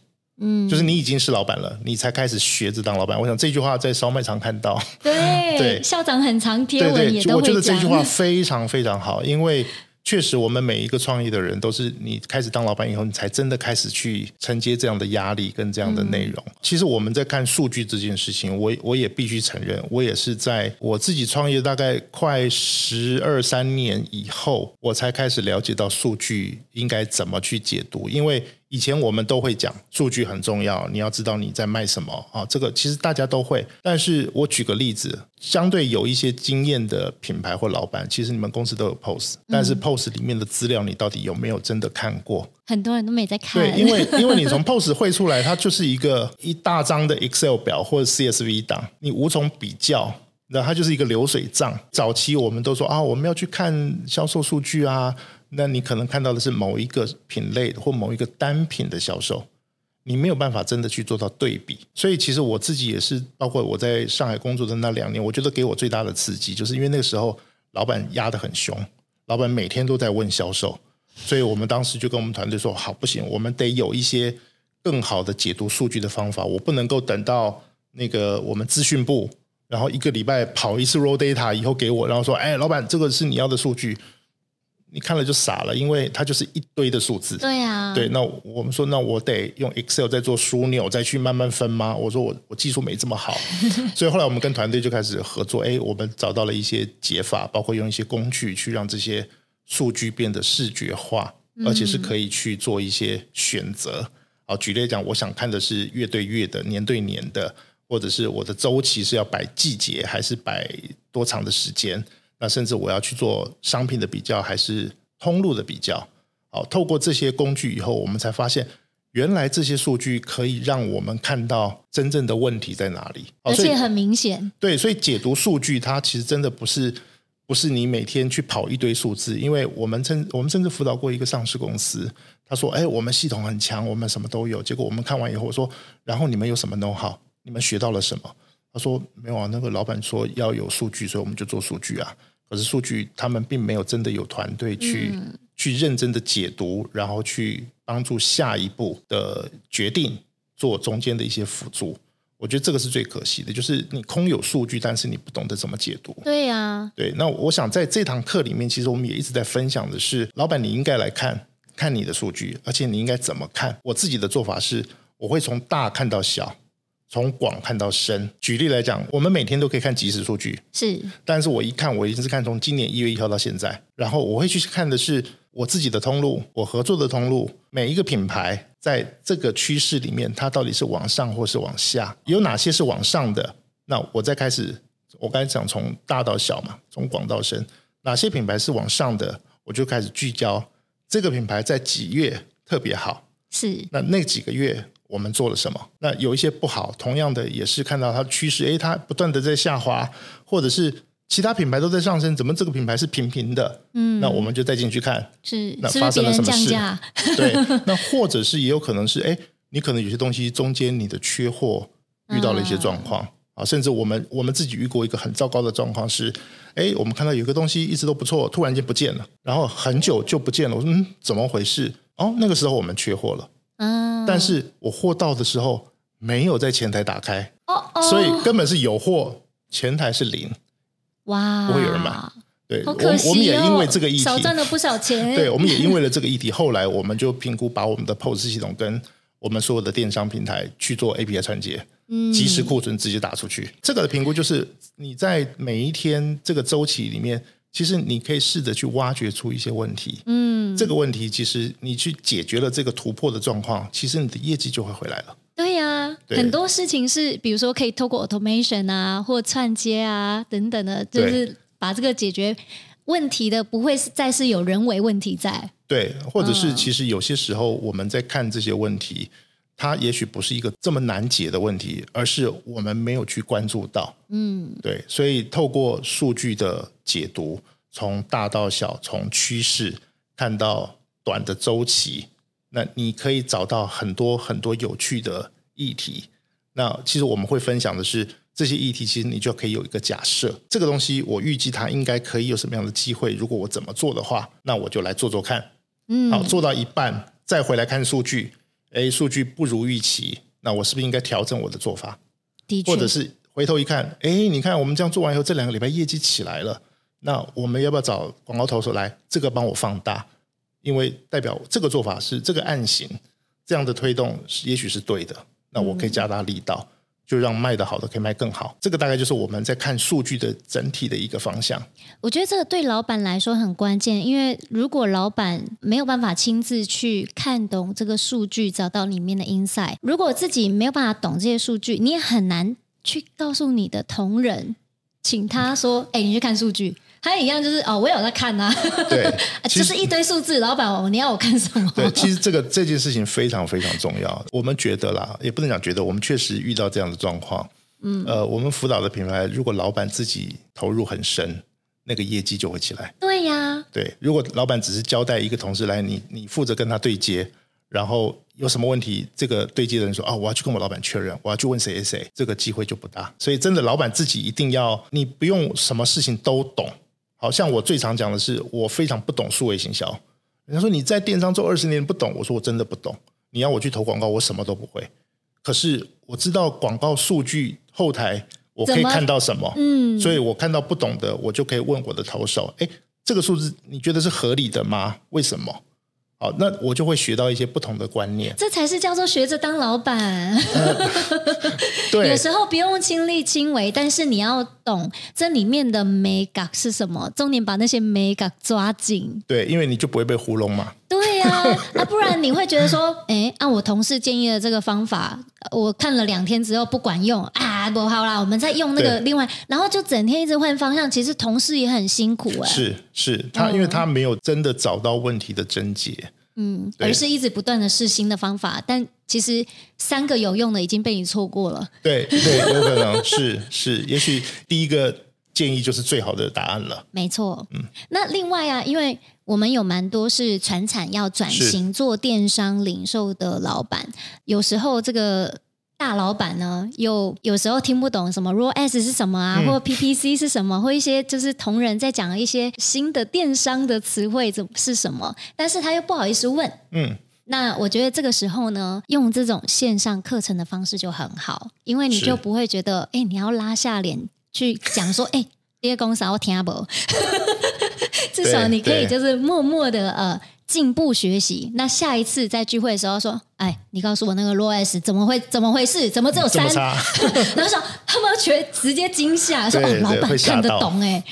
嗯，就是你已经是老板了，你才开始学着当老板。我想这句话在烧麦常看到。对，(laughs) 对，校长很常贴文也都会讲。我觉得这句话非常非常好，因为。确实，我们每一个创业的人都是你开始当老板以后，你才真的开始去承接这样的压力跟这样的内容。嗯、其实我们在看数据这件事情，我我也必须承认，我也是在我自己创业大概快十二三年以后，我才开始了解到数据应该怎么去解读，因为。以前我们都会讲数据很重要，你要知道你在卖什么啊，这个其实大家都会。但是我举个例子，相对有一些经验的品牌或老板，其实你们公司都有 POS，但是 POS 里面的资料你到底有没有真的看过？很多人都没在看。对，因为 (laughs) 因为你从 POS 汇出来，它就是一个一大张的 Excel 表或者 CSV 档，你无从比较，那它就是一个流水账。早期我们都说啊，我们要去看销售数据啊。那你可能看到的是某一个品类或某一个单品的销售，你没有办法真的去做到对比。所以其实我自己也是，包括我在上海工作的那两年，我觉得给我最大的刺激，就是因为那个时候老板压得很凶，老板每天都在问销售，所以我们当时就跟我们团队说：好，不行，我们得有一些更好的解读数据的方法。我不能够等到那个我们资讯部，然后一个礼拜跑一次 raw data 以后给我，然后说：哎，老板，这个是你要的数据。你看了就傻了，因为它就是一堆的数字。对呀，对，那我们说，那我得用 Excel 再做枢纽，再去慢慢分吗？我说我我技术没这么好，(laughs) 所以后来我们跟团队就开始合作。哎，我们找到了一些解法，包括用一些工具去让这些数据变得视觉化，而且是可以去做一些选择。好，举例来讲，我想看的是月对月的、年对年的，或者是我的周期是要摆季节还是摆多长的时间？那甚至我要去做商品的比较，还是通路的比较？好，透过这些工具以后，我们才发现，原来这些数据可以让我们看到真正的问题在哪里，而且很明显。对，所以解读数据，它其实真的不是不是你每天去跑一堆数字，因为我们甚我们甚至辅导过一个上市公司，他说：“哎，我们系统很强，我们什么都有。”结果我们看完以后我说：“然后你们有什么 know how？你们学到了什么？”他说：“没有啊，那个老板说要有数据，所以我们就做数据啊。”可是数据，他们并没有真的有团队去、嗯、去认真的解读，然后去帮助下一步的决定做中间的一些辅助。我觉得这个是最可惜的，就是你空有数据，但是你不懂得怎么解读。对呀、啊，对。那我想在这堂课里面，其实我们也一直在分享的是，老板你应该来看看你的数据，而且你应该怎么看。我自己的做法是，我会从大看到小。从广看到深。举例来讲，我们每天都可以看即时数据，是。但是我一看，我一定是看从今年一月一号到现在，然后我会去看的是我自己的通路，我合作的通路，每一个品牌在这个趋势里面，它到底是往上或是往下，有哪些是往上的？那我再开始，我刚才讲从大到小嘛，从广到深，哪些品牌是往上的，我就开始聚焦这个品牌在几月特别好，是。那那几个月。我们做了什么？那有一些不好，同样的也是看到它的趋势，诶，它不断的在下滑，或者是其他品牌都在上升，怎么这个品牌是平平的？嗯，那我们就再进去看，是那发生了什么事？是 (laughs) 对，那或者是也有可能是，诶，你可能有些东西中间你的缺货遇到了一些状况啊、嗯，甚至我们我们自己遇过一个很糟糕的状况是，诶，我们看到有个东西一直都不错，突然间不见了，然后很久就不见了，我说嗯，怎么回事？哦，那个时候我们缺货了。嗯，但是我货到的时候没有在前台打开，哦哦，所以根本是有货，前台是零，哇，不会有人买。对，我我们也因为这个议题少赚了不少钱。对，我们也因为了这个议题，(laughs) 后来我们就评估，把我们的 POS 系统跟我们所有的电商平台去做 API 串接，嗯，即时库存直接打出去。这个的评估就是你在每一天这个周期里面。其实你可以试着去挖掘出一些问题，嗯，这个问题其实你去解决了这个突破的状况，其实你的业绩就会回来了。对呀、啊，很多事情是，比如说可以透过 automation 啊，或串接啊等等的，就是把这个解决问题的，不会再是有人为问题在。对，或者是其实有些时候我们在看这些问题。它也许不是一个这么难解的问题，而是我们没有去关注到。嗯，对，所以透过数据的解读，从大到小，从趋势看到短的周期，那你可以找到很多很多有趣的议题。那其实我们会分享的是这些议题，其实你就可以有一个假设，这个东西我预计它应该可以有什么样的机会。如果我怎么做的话，那我就来做做看。嗯，好，做到一半再回来看数据。哎，数据不如预期，那我是不是应该调整我的做法？的确，或者是回头一看，哎，你看我们这样做完以后，这两个礼拜业绩起来了，那我们要不要找广告投手来这个帮我放大？因为代表这个做法是这个案型这样的推动，也许是对的，那我可以加大力道。嗯就让卖的好的可以卖更好，这个大概就是我们在看数据的整体的一个方向。我觉得这个对老板来说很关键，因为如果老板没有办法亲自去看懂这个数据，找到里面的 insight，如果自己没有办法懂这些数据，你也很难去告诉你的同仁，请他说：“哎，你去看数据。”他也一样，就是哦，我有在看呐、啊。对，(laughs) 就是一堆数字，老板，你要我看什么？对，其实这个这件事情非常非常重要。我们觉得啦，也不能讲觉得，我们确实遇到这样的状况。嗯，呃，我们辅导的品牌，如果老板自己投入很深，那个业绩就会起来。对呀。对，如果老板只是交代一个同事来，你你负责跟他对接，然后有什么问题，这个对接的人说啊、哦，我要去跟我老板确认，我要去问谁谁谁，这个机会就不大。所以真的，老板自己一定要，你不用什么事情都懂。好像我最常讲的是，我非常不懂数位行销。人家说你在电商做二十年不懂，我说我真的不懂。你要我去投广告，我什么都不会。可是我知道广告数据后台我可以看到什么，么嗯，所以我看到不懂的，我就可以问我的投手，哎，这个数字你觉得是合理的吗？为什么？好，那我就会学到一些不同的观念，这才是叫做学着当老板。呃、(laughs) 对，有时候不用亲力亲为，但是你要懂这里面的美感是什么，重点把那些美感抓紧。对，因为你就不会被糊弄嘛。对呀、啊，(laughs) 啊，不然你会觉得说，哎，按、啊、我同事建议的这个方法，我看了两天之后不管用啊，不好啦，我们再用那个另外，然后就整天一直换方向，其实同事也很辛苦哎。是是，他因为他没有真的找到问题的症结。嗯，而是一直不断的试新的方法，但其实三个有用的已经被你错过了。对对，有可能是是，也许第一个建议就是最好的答案了。没错，嗯，那另外啊，因为我们有蛮多是传产要转型做电商零售的老板，有时候这个。大老板呢，有有时候听不懂什么 ROAS 是什么啊，嗯、或 PPC 是什么，或一些就是同仁在讲一些新的电商的词汇怎是什么，但是他又不好意思问。嗯，那我觉得这个时候呢，用这种线上课程的方式就很好，因为你就不会觉得，哎，你要拉下脸去讲说，哎，这个公司我听不，(laughs) 至少你可以就是默默的呃进步学习。那下一次在聚会的时候说。哎，你告诉我那个 ROAS 怎么会怎么回事？怎么只有三？(laughs) 然后说他们觉直接惊吓，说哦，老板看得懂哎。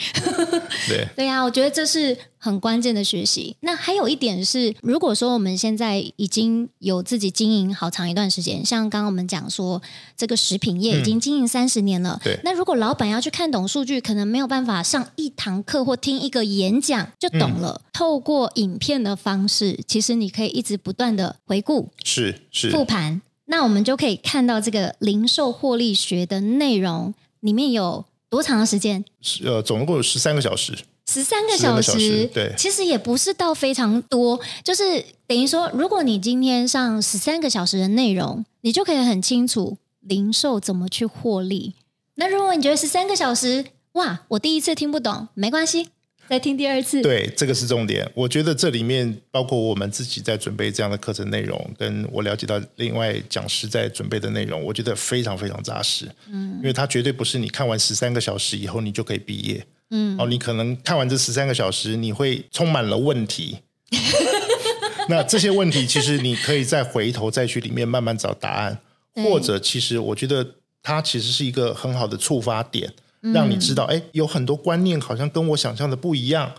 对 (laughs) 对呀、啊，我觉得这是很关键的学习。那还有一点是，如果说我们现在已经有自己经营好长一段时间，像刚刚我们讲说这个食品业已经经营三十年了，嗯、对。那如果老板要去看懂数据，可能没有办法上一堂课或听一个演讲就懂了。嗯、透过影片的方式，其实你可以一直不断的回顾。是是是复盘，那我们就可以看到这个零售获利学的内容里面有多长的时间？呃，总共有十三个小时。十三个小时，对，其实也不是到非常多，就是等于说，如果你今天上十三个小时的内容，你就可以很清楚零售怎么去获利。那如果你觉得十三个小时，哇，我第一次听不懂，没关系。再听第二次，对，这个是重点。我觉得这里面包括我们自己在准备这样的课程内容，跟我了解到另外讲师在准备的内容，我觉得非常非常扎实。嗯，因为它绝对不是你看完十三个小时以后你就可以毕业。嗯，哦，你可能看完这十三个小时，你会充满了问题。(laughs) 那这些问题其实你可以再回头再去里面慢慢找答案，或者其实我觉得它其实是一个很好的触发点。让你知道，哎，有很多观念好像跟我想象的不一样。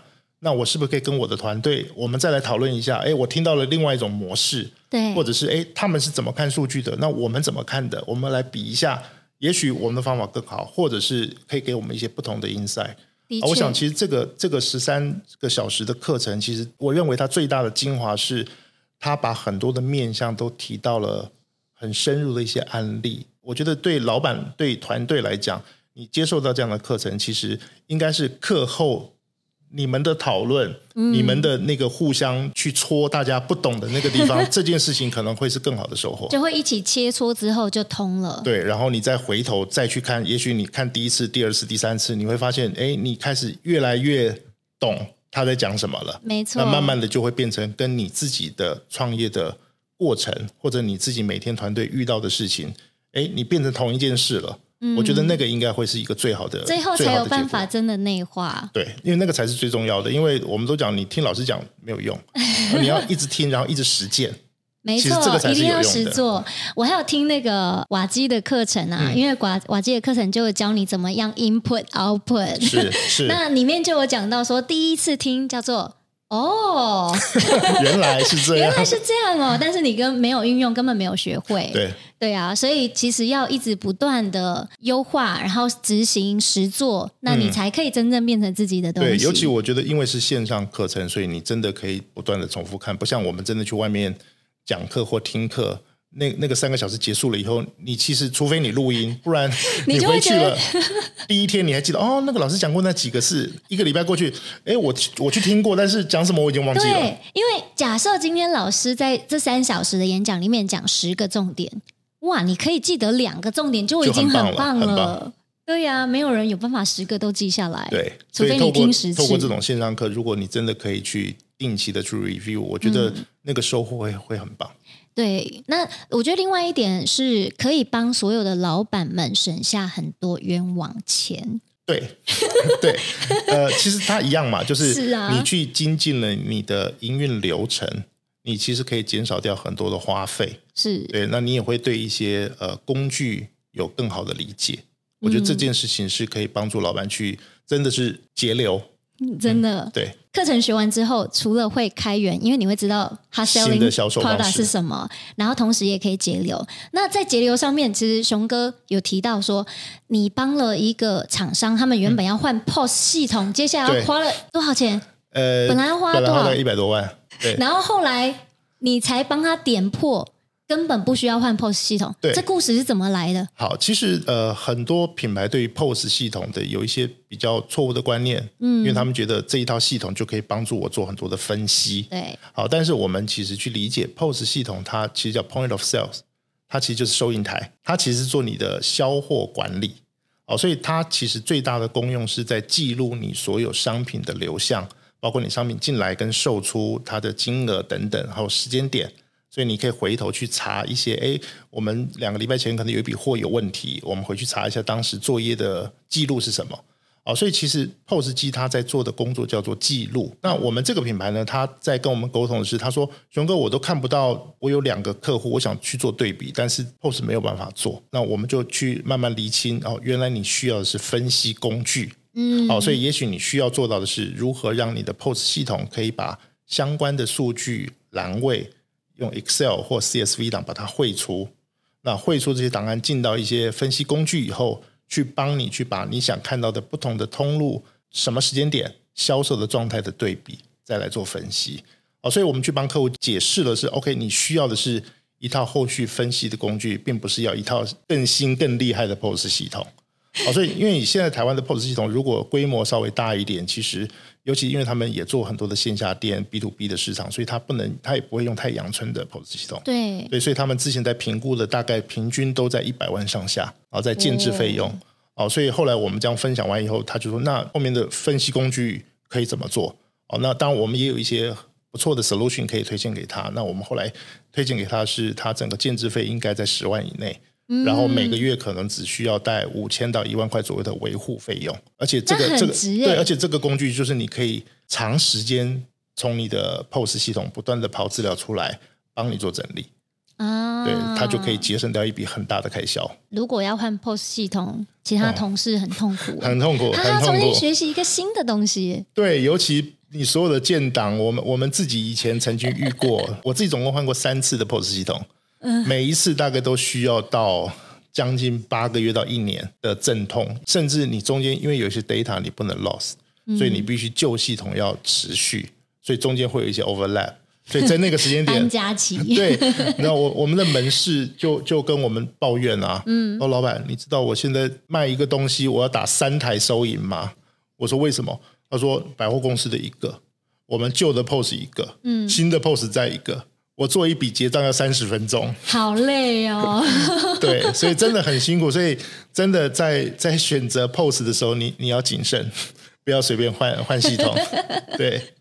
那我是不是可以跟我的团队，我们再来讨论一下？哎，我听到了另外一种模式，对，或者是哎，他们是怎么看数据的？那我们怎么看的？我们来比一下，也许我们的方法更好，或者是可以给我们一些不同的 insight。我想，其实这个这个十三个小时的课程，其实我认为它最大的精华是，它把很多的面向都提到了很深入的一些案例。我觉得对老板、对团队来讲。你接受到这样的课程，其实应该是课后你们的讨论，嗯、你们的那个互相去戳大家不懂的那个地方，(laughs) 这件事情可能会是更好的收获。就会一起切磋之后就通了。对，然后你再回头再去看，也许你看第一次、第二次、第三次，你会发现，哎，你开始越来越懂他在讲什么了。没错。那慢慢的就会变成跟你自己的创业的过程，或者你自己每天团队遇到的事情，哎，你变成同一件事了。我觉得那个应该会是一个最好的，最后才有办法真的内化。对，因为那个才是最重要的。因为我们都讲，你听老师讲没有用，你要一直听，然后一直实践。(laughs) 没错，一定要实做。我还有听那个瓦基的课程啊，嗯、因为瓦瓦基的课程就会教你怎么样 input output。是是。(laughs) 那里面就有讲到说，第一次听叫做。哦，(laughs) 原来是这样，原来是这样哦。但是你跟没有运用，根本没有学会。对对啊，所以其实要一直不断的优化，然后执行实做，那你才可以真正变成自己的东西。对，尤其我觉得，因为是线上课程，所以你真的可以不断的重复看，不像我们真的去外面讲课或听课。那那个三个小时结束了以后，你其实除非你录音，不然 (laughs) 你回去了第一天你还记得哦，那个老师讲过那几个是一个礼拜过去，哎，我我去听过，但是讲什么我已经忘记了。对，因为假设今天老师在这三小时的演讲里面讲十个重点，哇，你可以记得两个重点就已经很棒了。棒对呀、啊，没有人有办法十个都记下来。对，除非你听十次。透过这种线上课，如果你真的可以去定期的去 review，我觉得那个收获会会很棒。对，那我觉得另外一点是可以帮所有的老板们省下很多冤枉钱。对，(laughs) 对，呃，其实它一样嘛，就是你去精进了你的营运流程，你其实可以减少掉很多的花费。是对，那你也会对一些呃工具有更好的理解。我觉得这件事情是可以帮助老板去真的是节流。真的，嗯、对课程学完之后，除了会开源，因为你会知道他 selling product 是什么，然后同时也可以节流。那在节流上面，其实熊哥有提到说，你帮了一个厂商，他们原本要换 POS 系统，嗯、接下来要花了多少钱？呃，本来要花多少？一百多万。对，然后后来你才帮他点破。根本不需要换 POS 系统，对，这故事是怎么来的？好，其实呃，很多品牌对于 POS 系统的有一些比较错误的观念，嗯，因为他们觉得这一套系统就可以帮助我做很多的分析，对，好，但是我们其实去理解 POS 系统，它其实叫 Point of Sales，它其实就是收银台，它其实是做你的销货管理，哦，所以它其实最大的功用是在记录你所有商品的流向，包括你商品进来跟售出它的金额等等，还有时间点。所以你可以回头去查一些，哎，我们两个礼拜前可能有一笔货有问题，我们回去查一下当时作业的记录是什么。哦，所以其实 POS 机它在做的工作叫做记录。那我们这个品牌呢，他在跟我们沟通的是，他说：“熊哥，我都看不到，我有两个客户，我想去做对比，但是 POS 没有办法做。”那我们就去慢慢厘清哦，原来你需要的是分析工具，嗯，哦，所以也许你需要做到的是如何让你的 POS 系统可以把相关的数据栏位用 Excel 或 CSV 档把它汇出，那汇出这些档案进到一些分析工具以后。去帮你去把你想看到的不同的通路、什么时间点销售的状态的对比，再来做分析。哦，所以我们去帮客户解释的是，OK，你需要的是一套后续分析的工具，并不是要一套更新更厉害的 POS 系统。(laughs) 哦，所以因为你现在台湾的 POS 系统如果规模稍微大一点，其实尤其因为他们也做很多的线下店 B to B 的市场，所以他不能，他也不会用太阳村的 POS 系统。对，对，所以他们之前在评估的大概平均都在一百万上下，然后在建制费用。哦，所以后来我们这样分享完以后，他就说：“那后面的分析工具可以怎么做？”哦，那当然我们也有一些不错的 solution 可以推荐给他。那我们后来推荐给他是，他整个建制费应该在十万以内。然后每个月可能只需要带五千到一万块左右的维护费用，而且这个这个对，而且这个工具就是你可以长时间从你的 POS 系统不断的跑资料出来，帮你做整理啊，对，它就可以节省掉一笔很大的开销。如果要换 POS 系统，其他同事很痛苦，(laughs) 很痛苦，他要重新学习一个新的东西。对，尤其你所有的建档，我们我们自己以前曾经遇过，我自己总共换过三次的 POS 系统。每一次大概都需要到将近八个月到一年的阵痛，甚至你中间因为有些 data 你不能 loss，所以你必须旧系统要持续，所以中间会有一些 overlap，所以在那个时间点，(laughs) 加期 (laughs) 对，那我我们的门市就就跟我们抱怨啊，嗯，说老板，你知道我现在卖一个东西，我要打三台收银吗？我说为什么？他说百货公司的一个，我们旧的 POS 一个，嗯，新的 POS 再一个。我做一笔结账要三十分钟，好累哦。(laughs) 对，所以真的很辛苦。所以真的在在选择 POS 的时候，你你要谨慎，不要随便换换系统。(laughs) 对，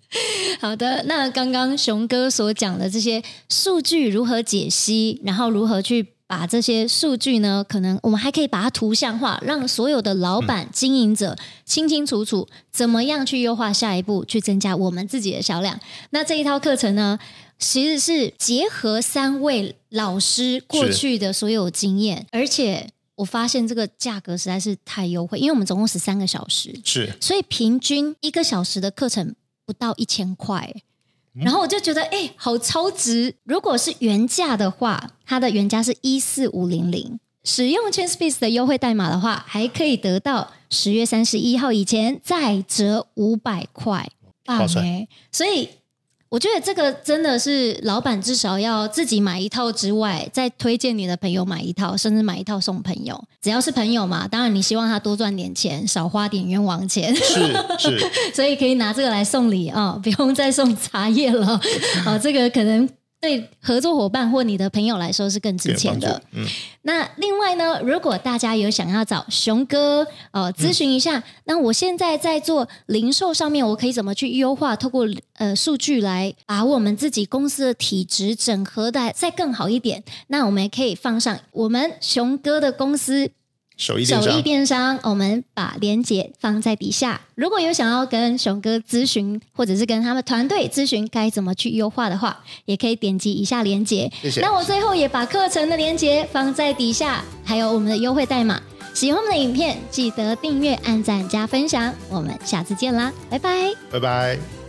好的。那刚刚熊哥所讲的这些数据如何解析，然后如何去把这些数据呢？可能我们还可以把它图像化，让所有的老板、经营者清清楚楚怎么样去优化下一步，去增加我们自己的销量。那这一套课程呢？其实是结合三位老师过去的所有经验，而且我发现这个价格实在是太优惠，因为我们总共十三个小时，是，所以平均一个小时的课程不到一千块，然后我就觉得哎，好超值！如果是原价的话，它的原价是一四五零零，使用 Chainspace 的优惠代码的话，还可以得到十月三十一号以前再折五百块，棒哎！所以。我觉得这个真的是老板至少要自己买一套之外，再推荐你的朋友买一套，甚至买一套送朋友。只要是朋友嘛，当然你希望他多赚点钱，少花点冤枉钱。是是，(laughs) 所以可以拿这个来送礼啊，不用再送茶叶了啊，(laughs) 这个可能。对合作伙伴或你的朋友来说是更值钱的。嗯，那另外呢，如果大家有想要找熊哥呃咨询一下，嗯，那我现在在做零售上面，我可以怎么去优化？透过呃数据来把我们自己公司的体质整合的再更好一点。那我们也可以放上我们熊哥的公司。手艺电商，手艺电商，我们把链接放在底下。如果有想要跟熊哥咨询，或者是跟他们团队咨询该怎么去优化的话，也可以点击以下链接。谢谢。那我最后也把课程的链接放在底下，还有我们的优惠代码。喜欢我们的影片，记得订阅、按赞、加分享。我们下次见啦，拜拜，拜拜。